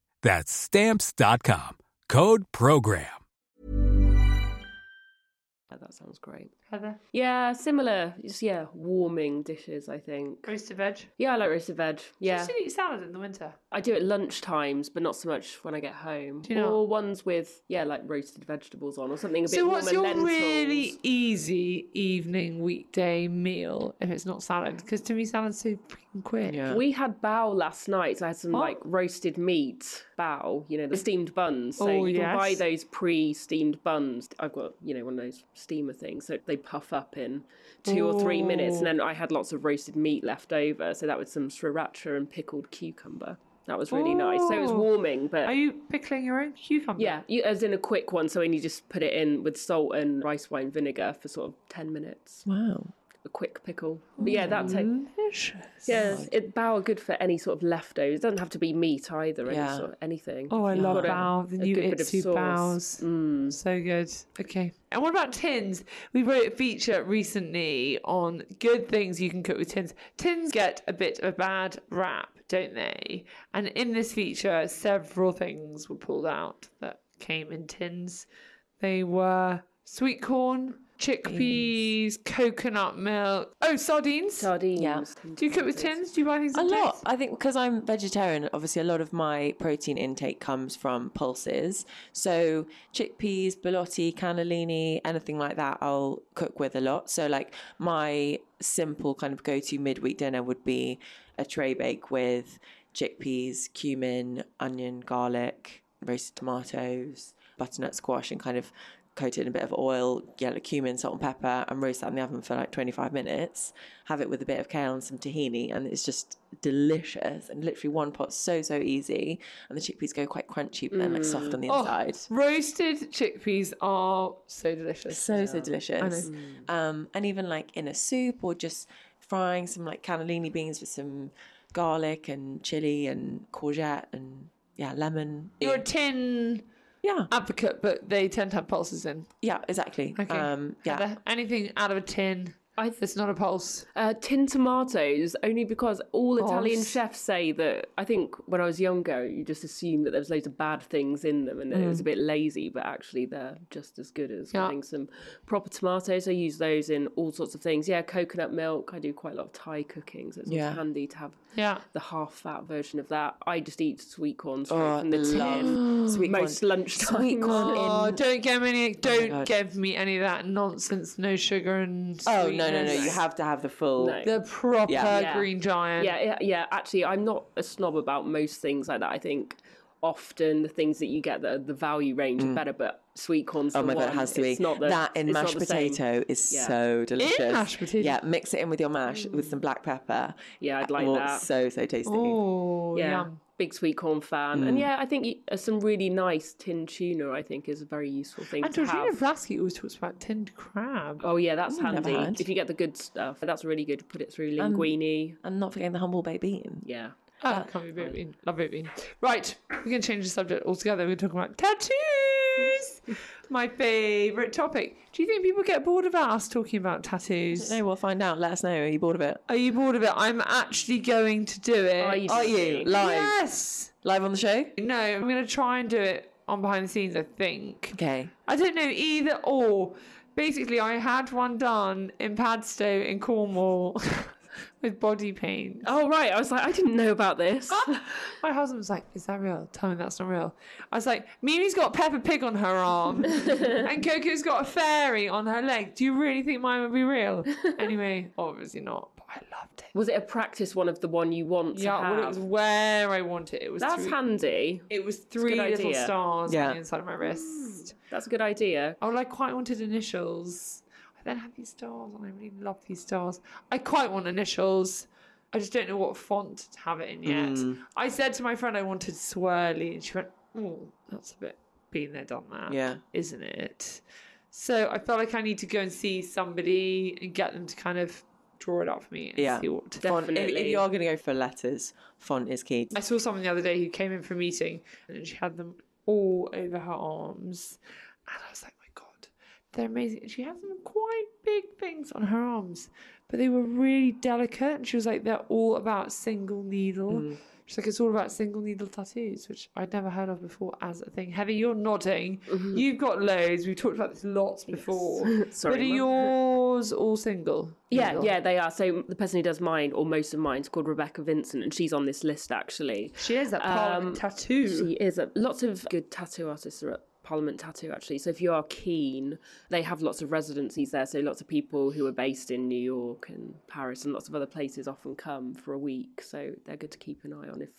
That's stamps.com. Code program. Yeah, that sounds great. Heather, Yeah, similar. Just yeah, warming dishes. I think. roasted veg. Yeah, I like roasted veg. Yeah. Yeah, Do you eat salad in the winter? I do it lunch times, but not so much when I get home. Do you or ones with yeah, like roasted vegetables on, or something a bit So what's warmer. your lentils. really easy evening weekday meal if it's not salad? Because to me, salad's so freaking quick. Yeah. We had bao last night. So I had some What? like roasted meat bao, you know, the steamed buns. So Oh, you can buy those pre-steamed buns. I've got, you know, one of those steamer things. So they puff up in two or three minutes. And then oh. I had lots of roasted meat left over. So that was some sriracha and pickled cucumber. That was really nice. So it was Oh. warming, but Are you pickling your own cucumber? yeah, you, as in a quick one. So when you just put it in with salt and rice wine vinegar for sort of 10 minutes. Wow. A quick pickle. But yeah, that take, Delicious. yeah, it bao are good for any sort of leftovers. It doesn't have to be meat either. Any Yeah. sort of anything. Oh, I love got a- bao. The new good bit of Itsu sauce. baos. Mm. So good. Okay. And what about tins? We wrote a feature recently on good things you can cook with tins. Tins get a bit of a bad rap, don't they? And in this feature, several things were pulled out that came in tins. They were sweet corn, chickpeas, coconut milk. Oh, sardines. Sardines. Yeah. Do you cook with tins? Do you buy things A lot. tins? I think because I'm vegetarian, obviously a lot of my protein intake comes from pulses. So chickpeas, borlotti, cannellini, anything like that, I'll cook with a lot. So like my simple kind of go-to midweek dinner would be a tray bake with chickpeas, cumin, onion, garlic, roasted tomatoes, butternut squash, and kind of coat it in a bit of oil, yellow cumin, salt and pepper, and roast that in the oven for like 25 minutes. Have it with a bit of kale and some tahini, and it's just delicious. And literally one pot, so so easy. And the chickpeas go quite crunchy, but then like soft on the Oh, inside. roasted chickpeas are so delicious. So so delicious. Um, and even like in a soup or just frying some like cannellini beans with some garlic and chili and courgette and yeah lemon. You're a tin Yeah, advocate, but they tend to have pulses in. yeah, exactly. Okay. Um, yeah. Heather, anything out of a tin I that's not a pulse. Uh, tin tomatoes, only because all Italian chefs say that. I think when I was younger, you just assumed that there was loads of bad things in them and that it was a bit lazy, but actually they're just as good as Yeah. getting some proper tomatoes. I use those in all sorts of things. Yeah, coconut milk. I do quite a lot of Thai cooking, so it's Yeah. handy to have Yeah. the half fat version of that. I just eat sweet corn straight Oh, from the love tin. (gasps) sweet corn. Most lunchtime. Sweet corn Oh, in don't give me any, don't God. give me any of that nonsense. No sugar and Oh sweet no no, no. You have to have the full. No. The proper Yeah. green giant. Yeah, yeah, yeah. Actually, I'm not a snob about most things like that. I think often the things that you get that are the value range are mm. better, but sweet corn. Oh my god, one. it has to be. It's not the, that in it's not mashed the same. potato is Yeah. so delicious. In mashed potato? Yeah, mix it in with your mash with some black pepper. Yeah, I'd like Oh, that. So so tasty. Oh, Yeah, yum. big sweet corn fan, Mm. and yeah, I think uh, some really nice tin tuna. I think is a very useful thing And to Georgina have. Vlasky always talks about tinned crab. Oh yeah, that's never handy. If you get the good stuff, that's really good to put it through Um, linguine. And not forgetting the humble baked bean. yeah. Oh, can't be baked bean. Love baked bean. Right, we're going to change the subject altogether. We're talking about tattoos. My favourite topic. Do you think people get bored of us talking about tattoos? No, we'll find out. Let us know. Are you bored of it? Are you bored of it? I'm actually going to do it. Are you Are you live? Yes. Live on the show? No, I'm going to try and do it on behind the scenes, I think. Okay. I don't know either or. Basically, I had one done in Padstow in Cornwall (laughs) (laughs) with body paint. Oh right, I was like, I didn't know about this. (laughs) (laughs) My husband was like, "Is that real? Tell me that's not real." I was like, "Mimi's got Peppa Pig on her arm, and Coco's got a fairy on her leg. Do you really think mine would be real?" Anyway, obviously not. But I loved it. was it a practice one of the one you want to Yeah, have? well, it was where I wanted it. It was That's three, handy. It was three little idea. stars Yeah. on the inside of my wrist. Mm, that's a good idea. Oh, I quite wanted initials. I then have these stars, and I really love these stars. I quite want initials. I just don't know what font to have it in yet. Mm. I said to my friend I wanted swirly, and she went, "Oh, that's a bit been there, done that, Yeah. isn't it?" So I felt like I need to go and see somebody and get them to kind of draw it up for me and Yeah. see what. Font, if, if you are going to go for letters, font is key. I saw someone the other day who came in for a meeting and she had them all over her arms. And I was like, they're amazing. She has some quite big things on her arms, but they were really delicate. And she was like, they're all about single needle. Mm. She's like, it's all about single needle tattoos, which I'd never heard of before as a thing. Heather, you're nodding. Mm-hmm. You've got loads. We've talked about this lots before. (laughs) Sorry, but are yours all single? Yeah, yeah, they are. So the person who does mine, or most of mine, is called Rebecca Vincent, and she's on this list actually. She is that um, Parliament tattoo. She is. A, lots of good tattoo artists are at Parliament Tattoo actually. So if you are keen, they have lots of residencies there. So lots of people who are based in New York and Paris and lots of other places often come for a week. So they're good to keep an eye on if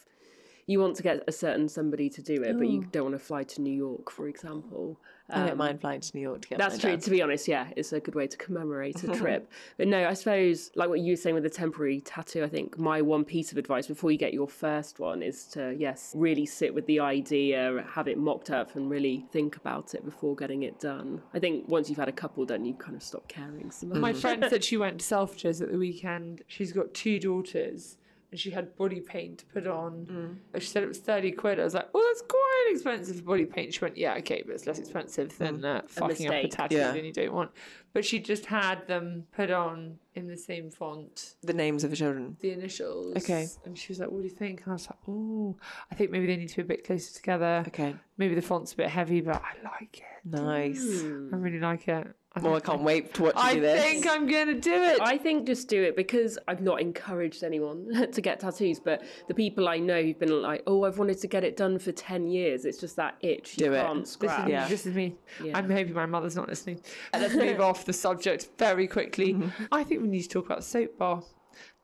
you want to get a certain somebody to do it, but you don't want to fly to New York, for example. I don't mind um, flying to New York to get it. That's mine true. done. To be honest, yeah, it's a good way to commemorate a (laughs) trip. but no, I suppose like what you were saying with the temporary tattoo. I think my one piece of advice before you get your first one is to yes, really sit with the idea, have it mocked up, and really think about it before getting it done. I think once you've had a couple done, you kind of stop caring so much. My friend said (laughs) she went to Selfridges at the weekend. She's got two daughters and she had body paint to put on. She said it was 30 quid. I was like, oh, that's quite expensive for body paint. She went, yeah, okay, but it's less expensive than uh, fucking up a tattoo Yeah. that you don't want. But she just had them put on in the same font, The names of the children. the initials. Okay. And she was like, what do you think? And I was like, oh, I think maybe they need to be a bit closer together. Okay. Maybe the font's a bit heavy, but I like it. Nice. I really like it. I Well, I can't wait to watch you I do this. I think I'm going to do it. I think just do it because I've not encouraged anyone (laughs) to get tattoos, but the people I know who've been like, "Oh, I've wanted to get it done for ten years." It's just that itch you Do it. can't This is, scratch. me, this is me. Yeah. I'm hoping my mother's not listening. (laughs) Let's move off the subject very quickly. Mm-hmm. I think we need to talk about the soap bar.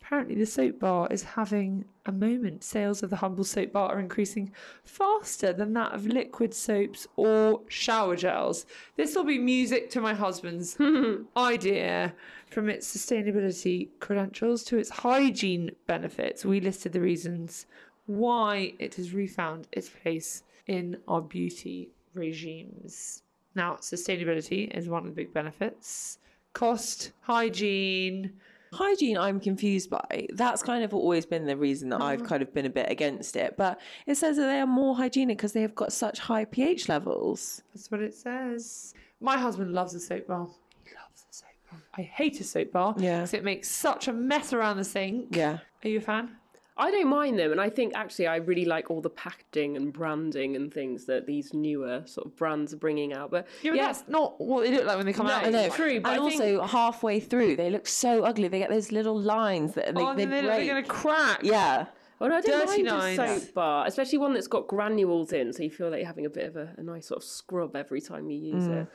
Apparently, the soap bar is having a moment. Sales of the humble soap bar are increasing faster than that of liquid soaps or shower gels. This will be music to my husband's (laughs) idea. From its sustainability credentials to its hygiene benefits, we listed the reasons why it has refound its place in our beauty regimes. Now, sustainability is one of the big benefits. Cost, hygiene. Hygiene, I'm confused by. That's kind of always been the reason that I've mm-hmm. kind of been a bit against it. But it says that they are more hygienic because they have got such high pH levels. That's what it says. My husband loves a soap bar. He loves a soap bar. I hate a soap bar. Yeah. Because it makes such a mess around the sink. Yeah. Are you a fan? I don't mind them, and I think actually I really like all the packaging and branding and things that these newer sort of brands are bringing out. But Yeah, but that's not what they look like when they come No, out. I know. True, but and I also think- halfway through, they look so ugly. They get those little lines that they, oh, they they're, they're break. going to crack. Yeah. Well, I don't Dirty mind a soap bar, especially one that's got granules in, so you feel like you're having a bit of a, a nice sort of scrub every time you use mm. it.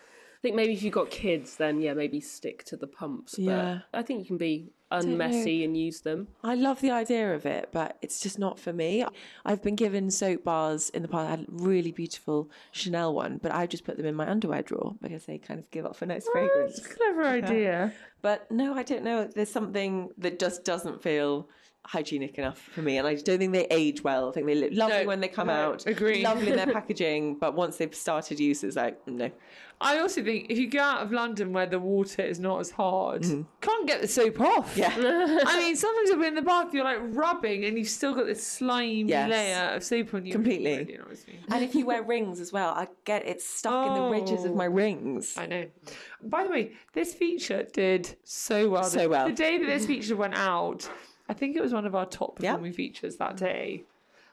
Think maybe if you've got kids, then yeah, maybe stick to the pumps. But Yeah. I think you can be unmessy and use them. I love the idea of it, but it's just not for me. I've been given soap bars in the past. I had a really beautiful Chanel one, but I just put them in my underwear drawer because they kind of give off a nice fragrance. Clever idea. But no, I don't know. There's something that just doesn't feel hygienic enough for me, and I don't think they age well. I think they look lovely No, when they come no, out, agree. lovely in their (laughs) packaging, but once they've started use, it's like no. I also think if you go out of London where the water is not as hard, mm-hmm. can't get the soap off. Yeah. (laughs) I mean, sometimes you'll be in the bath, you're like rubbing, and you've still got this slimy Yes. layer of soap on you. Completely. Really annoys me. And if you wear rings as well, I get it stuck in the ridges of my oh. rings. I know. By the way, this feature did so well. So well. The day that this feature went out, I think it was one of our top performing features that day.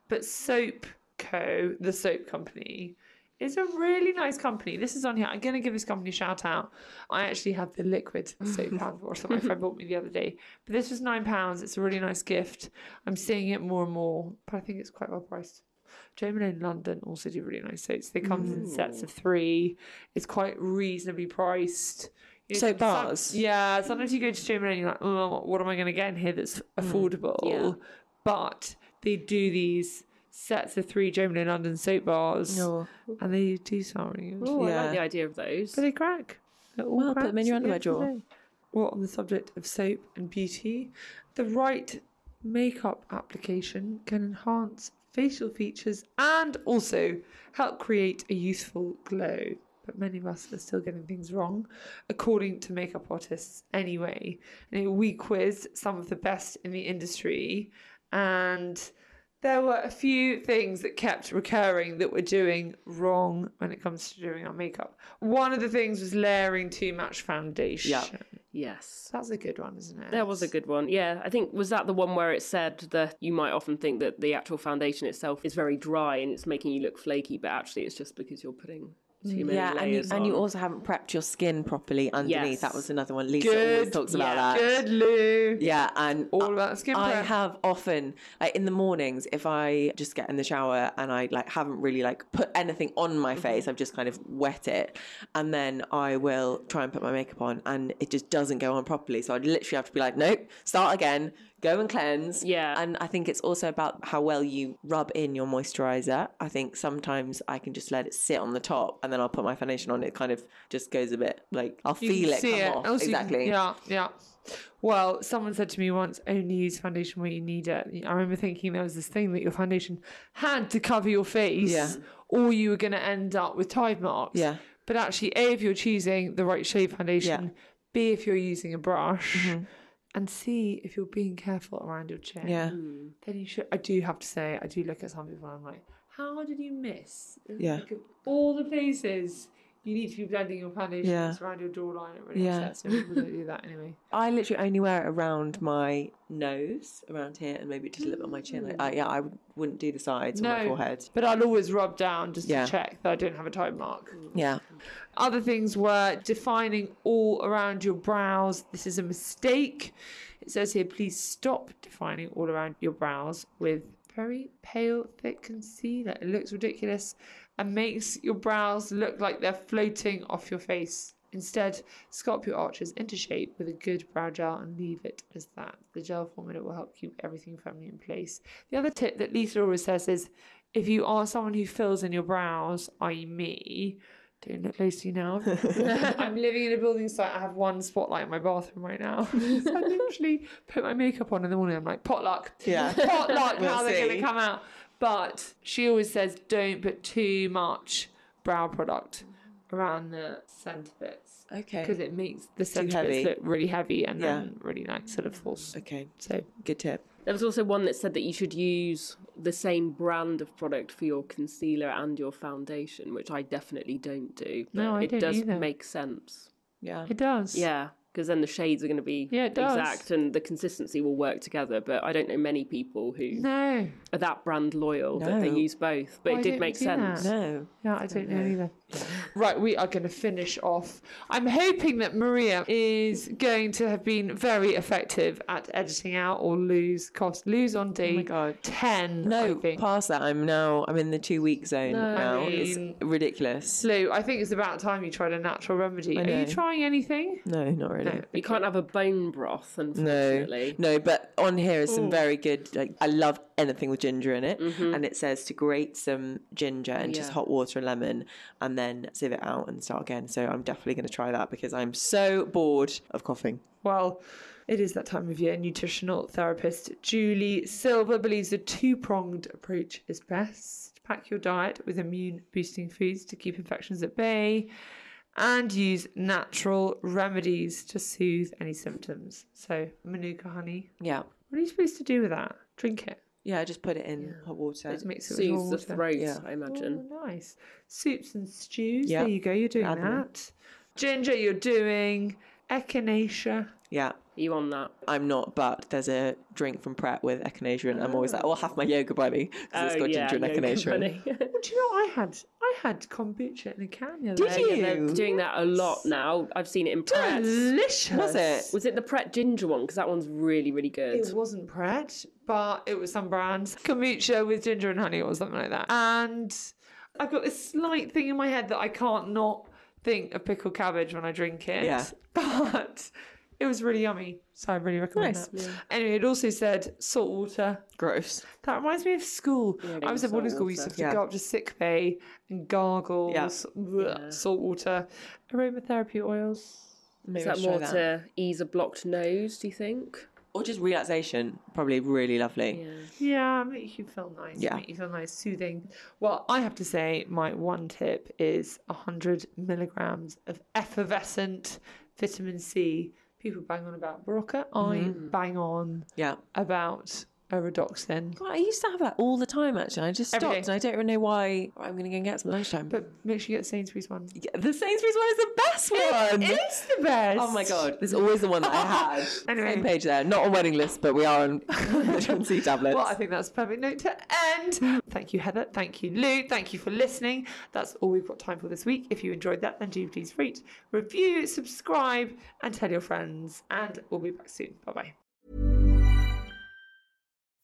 But Soap Co, the soap company, is a really nice company. This is on here. I'm going to give this company a shout out. I actually have the liquid soap (laughs) hand wash that my friend bought me the other day. But this was £9. It's a really nice gift. I'm seeing it more and more, but I think it's quite well priced. Jo Malone London also do really nice soaps. They come in sets of three. It's quite reasonably priced. Soap some- bars? yeah, sometimes you go to Malone and you're like, oh, what am I going to get in here that's hmm, affordable? Yeah. But they do these sets of three Jo Malone and London soap bars, No. and they do good. Oh, I like the idea of those. But they crack. They're all Well, put them in your underwear drawer. Well, on the subject of soap and beauty, the right makeup application can enhance facial features and also help create a youthful glow. But many of us are still getting things wrong, according to makeup artists anyway. And we quizzed some of the best in the industry, and there were a few things that kept recurring that we're doing wrong when it comes to doing our makeup. One of the things was layering too much foundation. Yeah. yes. That's a good one, isn't it? That was a good one. Yeah, I think was that the one where it said that you might often think that the actual foundation itself is very dry and it's making you look flaky, but actually it's just because you're putting too many Yeah, and you, layers and you also haven't prepped your skin properly underneath. Yes. That was another one. Lisa always Good, talks about yeah. that. Good, Lou. Yeah, and All about skin I prep. have often, like in the mornings, if I just get in the shower and I like haven't really like put anything on my Mm-hmm. face, I've just kind of wet it, and then I will try and put my makeup on, and it just doesn't go on properly. So I literally have to be like, nope, start again, go and cleanse. Yeah. and I think it's also about how well you rub in your moisturizer. I think sometimes I can just let it sit on the top, and then I'll put my foundation on. It kind of just goes a bit like I'll You feel it see come it. off. Also, you can- exactly. yeah, yeah. Well, someone said to me once, only use foundation where you need it. I remember thinking there was this thing that your foundation had to cover your face, Yeah. or you were going to end up with tide marks. Yeah. But actually, A, if you're choosing the right shade foundation, Yeah. Mm-hmm. B, if you're using a brush, and see if you're being careful around your chin. Yeah. Mm. Then you should. I do have to say, I do look at some people and I'm like, how did you miss? Yeah. Like, all the places you need to be blending your foundation Yeah. around your jawline. It really Yeah. upsets me. People don't do that anyway. (laughs) I literally only wear it around my nose, around here, and maybe just a little bit on my chin. Like, I, yeah, I would- wouldn't do the sides or my forehead. but I'll always rub down just Yeah. to check that I don't have a tide mark. Yeah. Other things were defining all around your brows. This is a mistake. It says here, please stop defining all around your brows with very pale, thick concealer. It looks ridiculous and makes your brows look like they're floating off your face. Instead, sculpt your arches into shape with a good brow gel and leave it as that. The gel formula will help keep everything firmly in place. The other tip that Lisa always says is if you are someone who fills in your brows, i.e., me, don't look close to you now. (laughs) I'm living in a building site. I have one spotlight in my bathroom right now. so (laughs) I literally put my makeup on in the morning. I'm like, potluck. Yeah. Potluck, We'll how they're going to come out. But she always says, don't put too much brow product around the centre bits. Okay. Because it makes the centre bits look really heavy and Yeah. then really like sort of false. Okay. So Good tip. There was also one that said that you should use the same brand of product for your concealer and your foundation, which I definitely don't do. No, I it don't does either. make sense. Yeah. it does. Yeah, because then the shades are going to be Yeah, exact and the consistency will work together. But I don't know many people who No. Are that brand loyal that they use both. But Why it did make we do that? sense. No. Yeah, I don't know either. Right, we are going to finish off. I'm hoping that Maria is going to have been very effective at editing out or lose cost. Lose on D. Oh my God. 10. No, I think. past that, I'm now. I'm in the two week zone No, now. I it's ridiculous. Lou, I think it's about time you tried a natural remedy. Are you trying anything? No, not really. No. You can't have a bone broth, No, unfortunately. no, but on here is some very good. Like, I love anything with ginger in it, mm-hmm. and it says to grate some ginger and just hot water and lemon, and then sieve it out and start again. So I'm definitely going to try that because I'm so bored of coughing. Well, it is that time of year. Nutritional therapist Julie Silver believes a two pronged approach is best. Pack your diet with immune boosting foods to keep infections at bay and use natural remedies to soothe any symptoms. So, Manuka honey. Yeah, What are you supposed to do with that? Drink it. Yeah. I just put it in hot water. Just mix it with Soothes the water. throat, Yeah. I imagine. Oh, nice. Soups and stews. Yeah. There you go. You're doing Add them in. that. Ginger, you're doing echinacea. Yeah. Are you on that? I'm not, but there's a drink from Pret with echinacea, and I'm always like, oh, "I'll have my yoga bunny because it's Oh, got yeah, ginger and yoga echinacea." in. bunny. Well, do you know what I had? I had kombucha in a can. the other Did day. you? Yeah, they're doing that a lot now. I've seen it in Pret. Delicious. Was it? Was it the Pret ginger one? Because that one's really, really good. It wasn't Pret, but it was some brands. Kombucha with ginger and honey or something like that. And I've got this slight thing in my head that I can't not think of pickled cabbage when I drink it. Yeah. (laughs) But it was really yummy. So I really recommend Nice. that. Anyway, it also said salt water. Gross. That reminds me of school. Yeah, I was at boarding school. We used to have to Yeah. go up to sick bay and gargle Yeah. bleh, salt water, aromatherapy oils. Maybe Is that should try more to ease a blocked nose, do you think? Or just relaxation? Probably really lovely. Yeah, make you feel nice. Yeah. Make you feel nice, soothing. Well, I have to say, my one tip is 100 milligrams of effervescent vitamin C. People bang on about Berocca. I mm-hmm. bang on Yeah. about Redoxon. God, I used to have that all the time. Actually, I just Every stopped, day. and I don't even know why. I'm going to go and get some lunchtime. But make sure you get the Sainsbury's one. Yeah, the Sainsbury's one is the best one. It is the best. Oh my god, there's always the one that I had. (laughs) Anyway. Same page there. Not on wedding list, but we are on (laughs) vitamin C tablets. Well, I think that's a perfect note to end. Thank you, Heather. Thank you, Lou. Thank you for listening. That's all we've got time for this week. If you enjoyed that, then do please rate, review, subscribe, and tell your friends. And we'll be back soon. Bye bye.